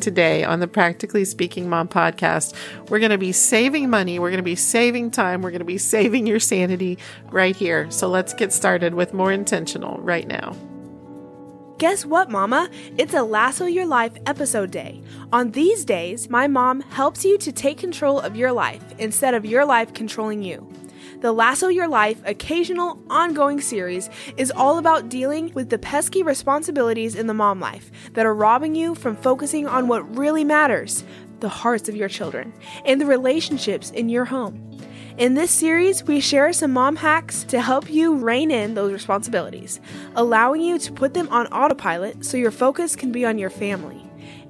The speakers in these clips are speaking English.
Today on the Practically Speaking Mom podcast, we're going to be saving money, we're going to be saving time, we're going to be saving your sanity right here. So let's get started with more intentional right now. Guess what, Mama? It's a Lasso Your Life episode day. On these days, my mom helps you to take control of your life instead of your life controlling you. The Lasso Your Life occasional ongoing series is all about dealing with the pesky responsibilities in the mom life that are robbing you from focusing on what really matters the hearts of your children and the relationships in your home. In this series, we share some mom hacks to help you rein in those responsibilities, allowing you to put them on autopilot so your focus can be on your family.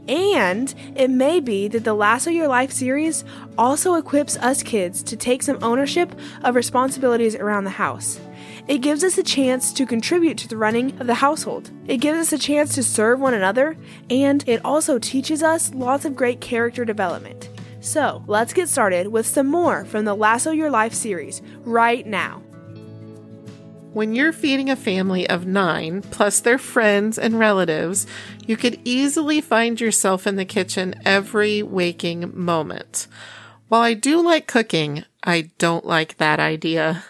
And it may be that the Lasso Your Life series also equips us kids to take some ownership of responsibilities around the house. It gives us a chance to contribute to the running of the household. It gives us a chance to serve one another, and it also teaches us lots of great character development. So, let's get started with some more from the Lasso Your Life series right now. When you're feeding a family of nine, plus their friends and relatives, you could easily find yourself in the kitchen every waking moment. While I do like cooking, I don't like that idea.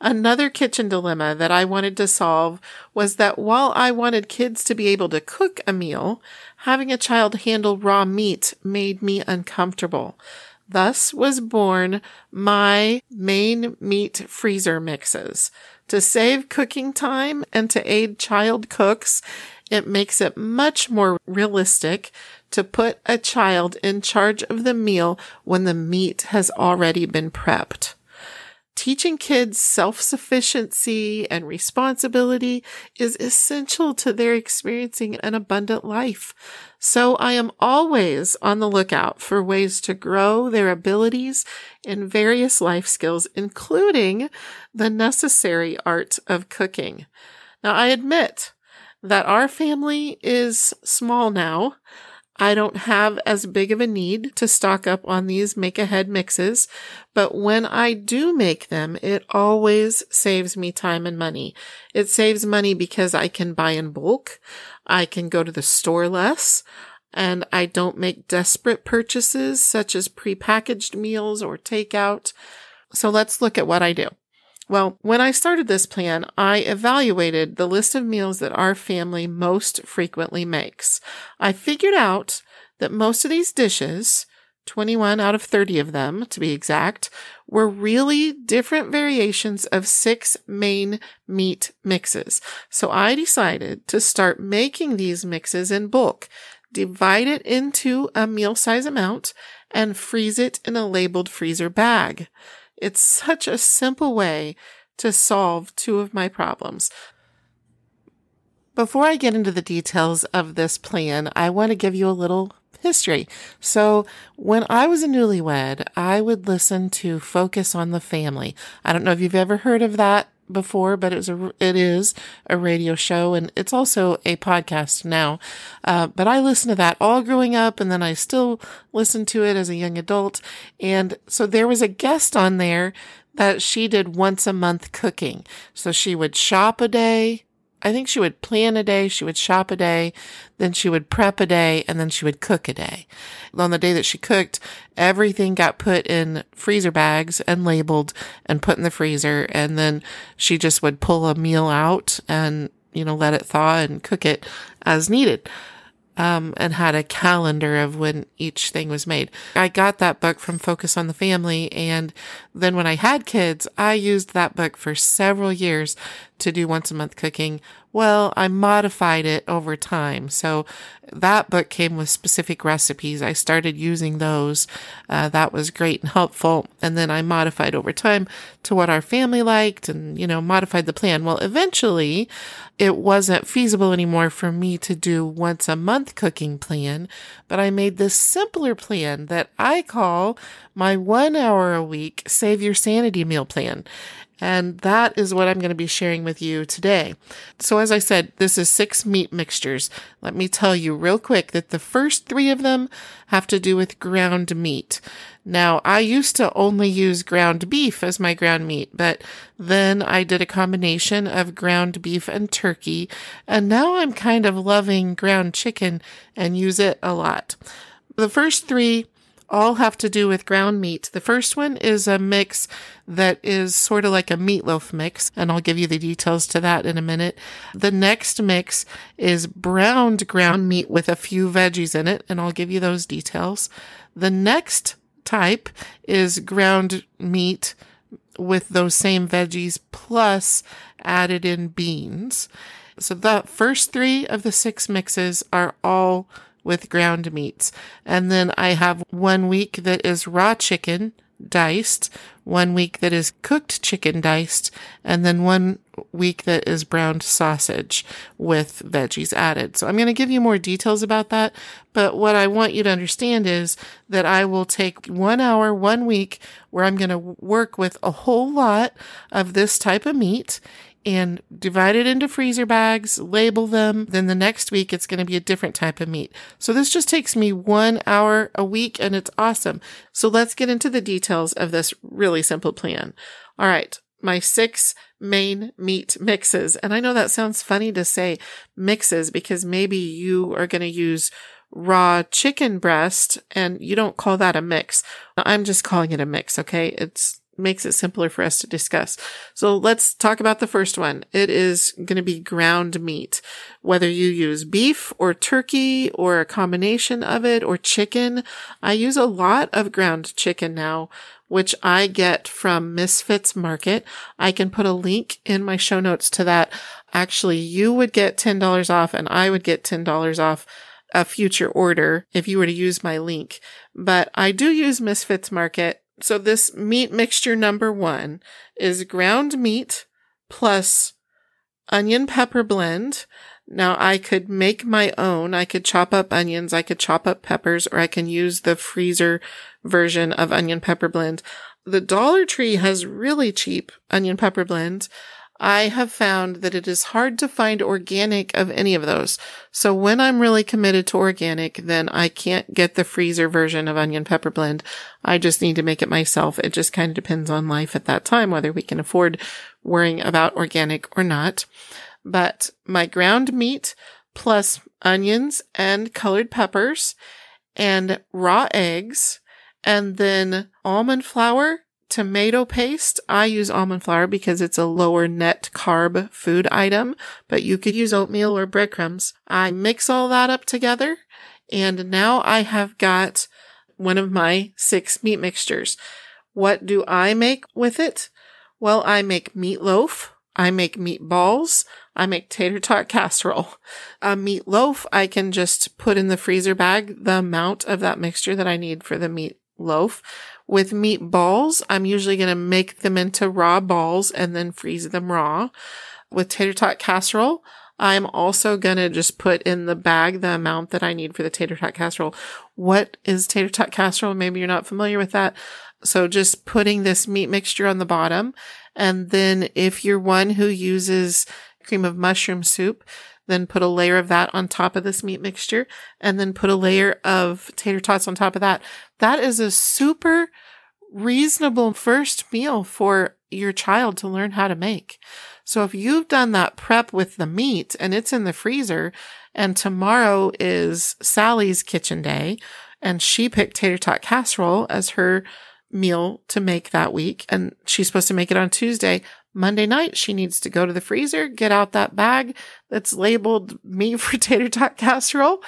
Another kitchen dilemma that I wanted to solve was that while I wanted kids to be able to cook a meal, having a child handle raw meat made me uncomfortable. Thus was born my main meat freezer mixes. To save cooking time and to aid child cooks, it makes it much more realistic to put a child in charge of the meal when the meat has already been prepped. Teaching kids self-sufficiency and responsibility is essential to their experiencing an abundant life. So I am always on the lookout for ways to grow their abilities in various life skills, including the necessary art of cooking. Now I admit that our family is small now. I don't have as big of a need to stock up on these make ahead mixes, but when I do make them, it always saves me time and money. It saves money because I can buy in bulk. I can go to the store less and I don't make desperate purchases such as prepackaged meals or takeout. So let's look at what I do. Well, when I started this plan, I evaluated the list of meals that our family most frequently makes. I figured out that most of these dishes, 21 out of 30 of them to be exact, were really different variations of six main meat mixes. So I decided to start making these mixes in bulk, divide it into a meal size amount, and freeze it in a labeled freezer bag. It's such a simple way to solve two of my problems. Before I get into the details of this plan, I want to give you a little history. So when I was a newlywed, I would listen to Focus on the Family. I don't know if you've ever heard of that before, but it's a, it is a radio show and it's also a podcast now. Uh, but I listened to that all growing up and then I still listen to it as a young adult. And so there was a guest on there that she did once a month cooking. So she would shop a day, I think she would plan a day, she would shop a day, then she would prep a day, and then she would cook a day. On the day that she cooked, everything got put in freezer bags and labeled and put in the freezer. And then she just would pull a meal out and, you know, let it thaw and cook it as needed um, and had a calendar of when each thing was made. I got that book from Focus on the Family. And then when I had kids, I used that book for several years to do once a month cooking. Well, I modified it over time. So that book came with specific recipes. I started using those. Uh, that was great and helpful. And then I modified over time to what our family liked and, you know, modified the plan. Well, eventually it wasn't feasible anymore for me to do once a month cooking plan, but I made this simpler plan that I call my one hour a week save your sanity meal plan. And that is what I'm going to be sharing with you today. So, as I said, this is six meat mixtures. Let me tell you real quick that the first three of them have to do with ground meat. Now, I used to only use ground beef as my ground meat, but then I did a combination of ground beef and turkey, and now I'm kind of loving ground chicken and use it a lot. The first three all have to do with ground meat. The first one is a mix that is sort of like a meatloaf mix, and I'll give you the details to that in a minute. The next mix is browned ground meat with a few veggies in it, and I'll give you those details. The next type is ground meat with those same veggies plus added in beans. So the first three of the six mixes are all with ground meats. And then I have one week that is raw chicken diced, one week that is cooked chicken diced, and then one week that is browned sausage with veggies added. So I'm going to give you more details about that. But what I want you to understand is that I will take one hour, one week where I'm going to work with a whole lot of this type of meat and divide it into freezer bags, label them. Then the next week, it's going to be a different type of meat. So this just takes me one hour a week and it's awesome. So let's get into the details of this really simple plan. All right. My six main meat mixes. And I know that sounds funny to say mixes because maybe you are going to use raw chicken breast and you don't call that a mix. I'm just calling it a mix. Okay. It's makes it simpler for us to discuss. So let's talk about the first one. It is going to be ground meat. Whether you use beef or turkey or a combination of it or chicken. I use a lot of ground chicken now, which I get from Misfits Market. I can put a link in my show notes to that. Actually, you would get $10 off and I would get $10 off a future order if you were to use my link. But I do use Misfits Market so this meat mixture number one is ground meat plus onion pepper blend. Now I could make my own. I could chop up onions. I could chop up peppers or I can use the freezer version of onion pepper blend. The Dollar Tree has really cheap onion pepper blend. I have found that it is hard to find organic of any of those. So when I'm really committed to organic, then I can't get the freezer version of onion pepper blend. I just need to make it myself. It just kind of depends on life at that time, whether we can afford worrying about organic or not. But my ground meat plus onions and colored peppers and raw eggs and then almond flour tomato paste. I use almond flour because it's a lower net carb food item, but you could use oatmeal or breadcrumbs. I mix all that up together and now I have got one of my six meat mixtures. What do I make with it? Well, I make meatloaf. I make meatballs. I make tater tot casserole. A meatloaf, I can just put in the freezer bag the amount of that mixture that I need for the meat loaf. With meatballs, I'm usually going to make them into raw balls and then freeze them raw. With tater tot casserole, I'm also going to just put in the bag the amount that I need for the tater tot casserole. What is tater tot casserole? Maybe you're not familiar with that. So just putting this meat mixture on the bottom. And then if you're one who uses cream of mushroom soup, then put a layer of that on top of this meat mixture, and then put a layer of tater tots on top of that. That is a super reasonable first meal for your child to learn how to make. So if you've done that prep with the meat and it's in the freezer and tomorrow is Sally's kitchen day and she picked tater tot casserole as her meal to make that week and she's supposed to make it on Tuesday, Monday night, she needs to go to the freezer, get out that bag that's labeled me for tater tot casserole,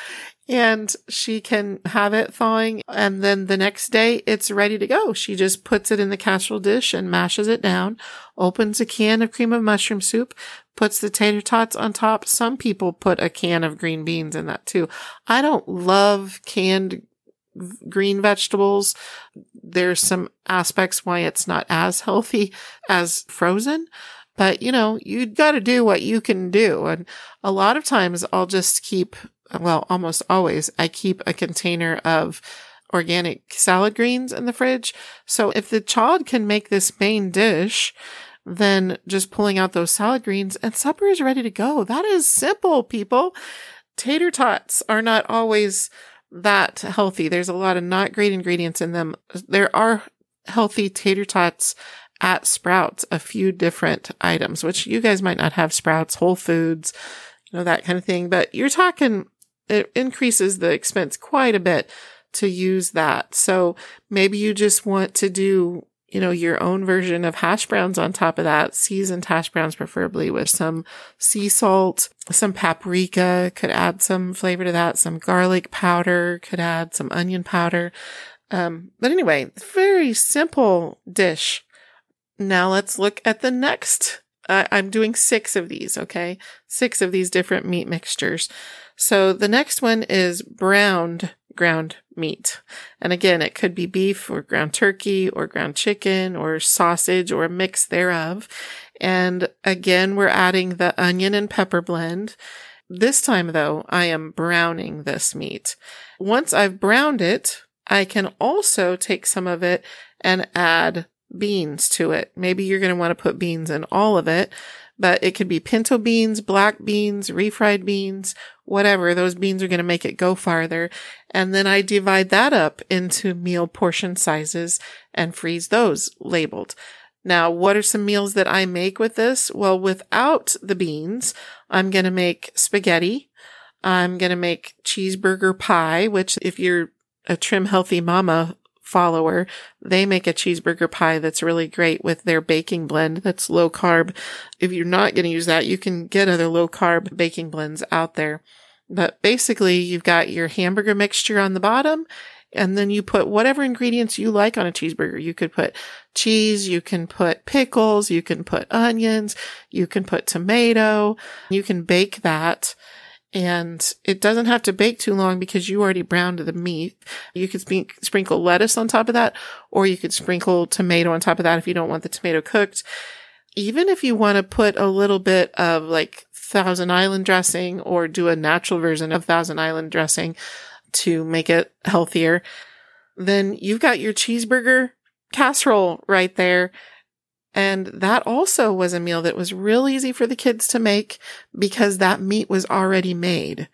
and she can have it thawing. And then the next day, it's ready to go. She just puts it in the casserole dish and mashes it down, opens a can of cream of mushroom soup, puts the tater tots on top. Some people put a can of green beans in that too. I don't love canned green vegetables. There's some aspects why it's not as healthy as frozen. But you know, you got to do what you can do. And a lot of times I'll just keep, well, almost always I keep a container of organic salad greens in the fridge. So if the child can make this main dish then just pulling out those salad greens and supper is ready to go. That is simple, people. Tater tots are not always that healthy. There's a lot of not great ingredients in them. There are healthy tater tots at Sprouts, a few different items, which you guys might not have Sprouts, Whole Foods, you know, that kind of thing, but you're talking, it increases the expense quite a bit to use that. So maybe you just want to do, you know, your own version of hash browns on top of that, seasoned hash browns, preferably with some sea salt, some paprika could add some flavor to that, some garlic powder could add some onion powder. Um, but anyway, very simple dish now let's look at the next. Uh, I'm doing six of these, okay? Six of these different meat mixtures. So the next one is browned ground meat. And again, it could be beef or ground turkey or ground chicken or sausage or a mix thereof. And again, we're adding the onion and pepper blend. This time though, I am browning this meat. Once I've browned it, I can also take some of it and add beans to it. Maybe you're going to want to put beans in all of it, but it could be pinto beans, black beans, refried beans, whatever. Those beans are going to make it go farther. And then I divide that up into meal portion sizes and freeze those labeled. Now, what are some meals that I make with this? Well, without the beans, I'm going to make spaghetti. I'm going to make cheeseburger pie, which if you're a trim healthy mama follower, they make a cheeseburger pie that's really great with their baking blend that's low carb. If you're not going to use that, you can get other low carb baking blends out there. But basically, you've got your hamburger mixture on the bottom, and then you put whatever ingredients you like on a cheeseburger. You could put cheese, you can put pickles, you can put onions, you can put tomato, you can bake that and it doesn't have to bake too long because you already browned the meat. You could sp- sprinkle lettuce on top of that, or you could sprinkle tomato on top of that if you don't want the tomato cooked. Even if you want to put a little bit of like Thousand Island dressing or do a natural version of Thousand Island dressing to make it healthier, then you've got your cheeseburger casserole right there and that also was a meal that was real easy for the kids to make because that meat was already made.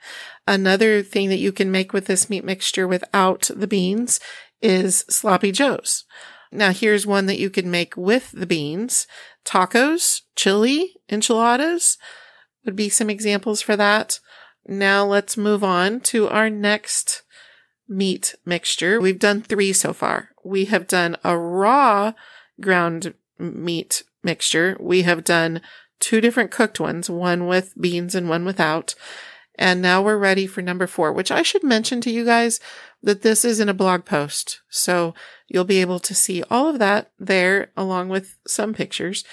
Another thing that you can make with this meat mixture without the beans is sloppy joes. Now here's one that you can make with the beans. Tacos, chili, enchiladas would be some examples for that. Now let's move on to our next meat mixture. We've done three so far. We have done a raw ground meat mixture. We have done two different cooked ones, one with beans and one without. And now we're ready for number four, which I should mention to you guys that this is in a blog post. So you'll be able to see all of that there along with some pictures.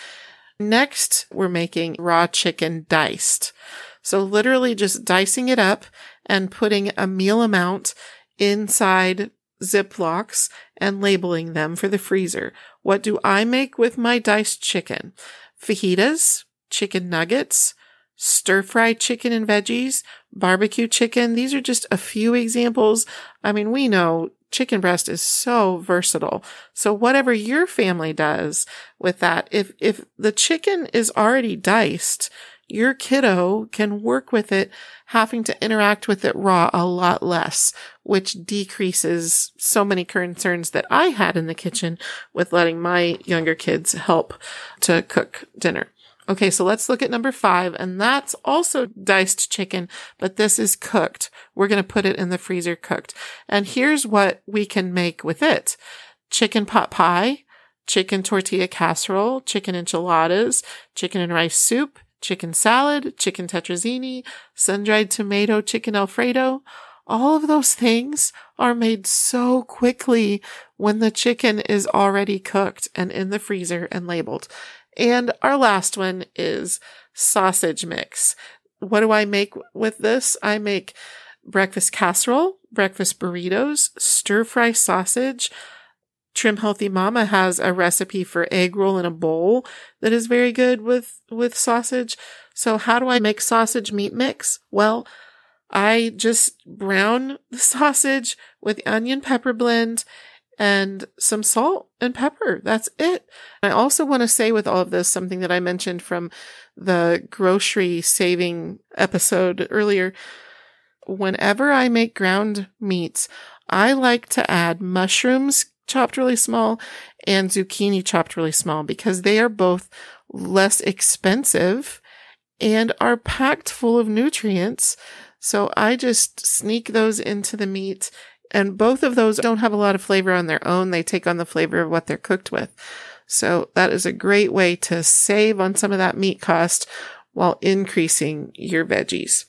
Next, we're making raw chicken diced. So literally just dicing it up and putting a meal amount inside Ziplocs and labeling them for the freezer. What do I make with my diced chicken? Fajitas, chicken nuggets, stir fried chicken and veggies, barbecue chicken. These are just a few examples. I mean, we know chicken breast is so versatile. So whatever your family does with that, if, if the chicken is already diced, your kiddo can work with it, having to interact with it raw a lot less, which decreases so many concerns that I had in the kitchen with letting my younger kids help to cook dinner. Okay, so let's look at number five, and that's also diced chicken, but this is cooked. We're going to put it in the freezer cooked. And here's what we can make with it. Chicken pot pie, chicken tortilla casserole, chicken enchiladas, chicken and rice soup, chicken salad, chicken tetrazzini, sun-dried tomato, chicken alfredo. All of those things are made so quickly when the chicken is already cooked and in the freezer and labeled. And our last one is sausage mix. What do I make with this? I make breakfast casserole, breakfast burritos, stir fry sausage, Trim Healthy Mama has a recipe for egg roll in a bowl that is very good with, with sausage. So how do I make sausage meat mix? Well, I just brown the sausage with onion pepper blend and some salt and pepper. That's it. I also want to say with all of this, something that I mentioned from the grocery saving episode earlier. Whenever I make ground meats, I like to add mushrooms chopped really small and zucchini chopped really small because they are both less expensive and are packed full of nutrients. So I just sneak those into the meat and both of those don't have a lot of flavor on their own. They take on the flavor of what they're cooked with. So that is a great way to save on some of that meat cost while increasing your veggies.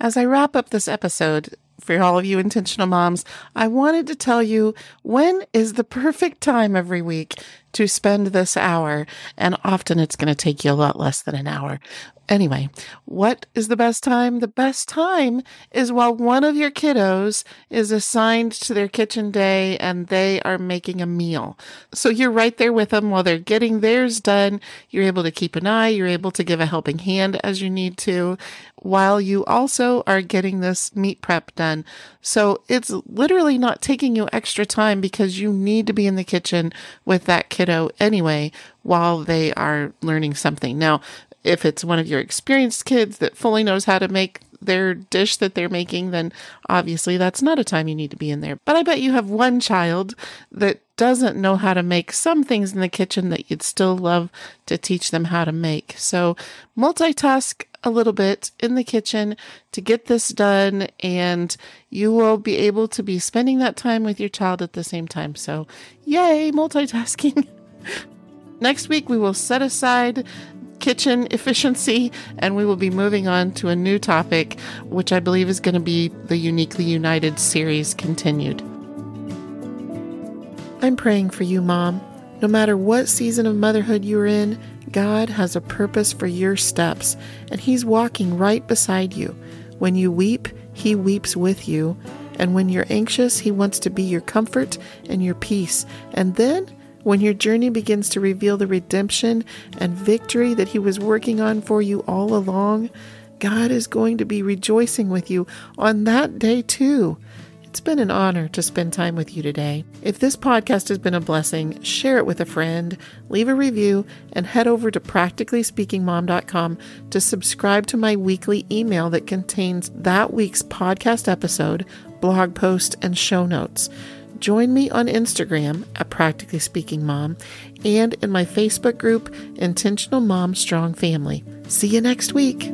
As I wrap up this episode, for all of you intentional moms, I wanted to tell you when is the perfect time every week to spend this hour. And often it's going to take you a lot less than an hour. Anyway, what is the best time? The best time is while one of your kiddos is assigned to their kitchen day and they are making a meal. So you're right there with them while they're getting theirs done. You're able to keep an eye. You're able to give a helping hand as you need to while you also are getting this meat prep done. So it's literally not taking you extra time because you need to be in the kitchen with that kiddo anyway while they are learning something. Now, if it's one of your experienced kids that fully knows how to make their dish that they're making, then obviously that's not a time you need to be in there. But I bet you have one child that doesn't know how to make some things in the kitchen that you'd still love to teach them how to make. So multitask a little bit in the kitchen to get this done and you will be able to be spending that time with your child at the same time. So yay, multitasking. Next week, we will set aside kitchen efficiency, and we will be moving on to a new topic, which I believe is going to be the Uniquely United series continued. I'm praying for you, Mom. No matter what season of motherhood you're in, God has a purpose for your steps, and He's walking right beside you. When you weep, He weeps with you. And when you're anxious, He wants to be your comfort and your peace. And then, when your journey begins to reveal the redemption and victory that He was working on for you all along, God is going to be rejoicing with you on that day too. It's been an honor to spend time with you today. If this podcast has been a blessing, share it with a friend, leave a review, and head over to practicallyspeakingmom.com to subscribe to my weekly email that contains that week's podcast episode, blog post, and show notes. Join me on Instagram at Practically Speaking Mom and in my Facebook group, Intentional Mom Strong Family. See you next week.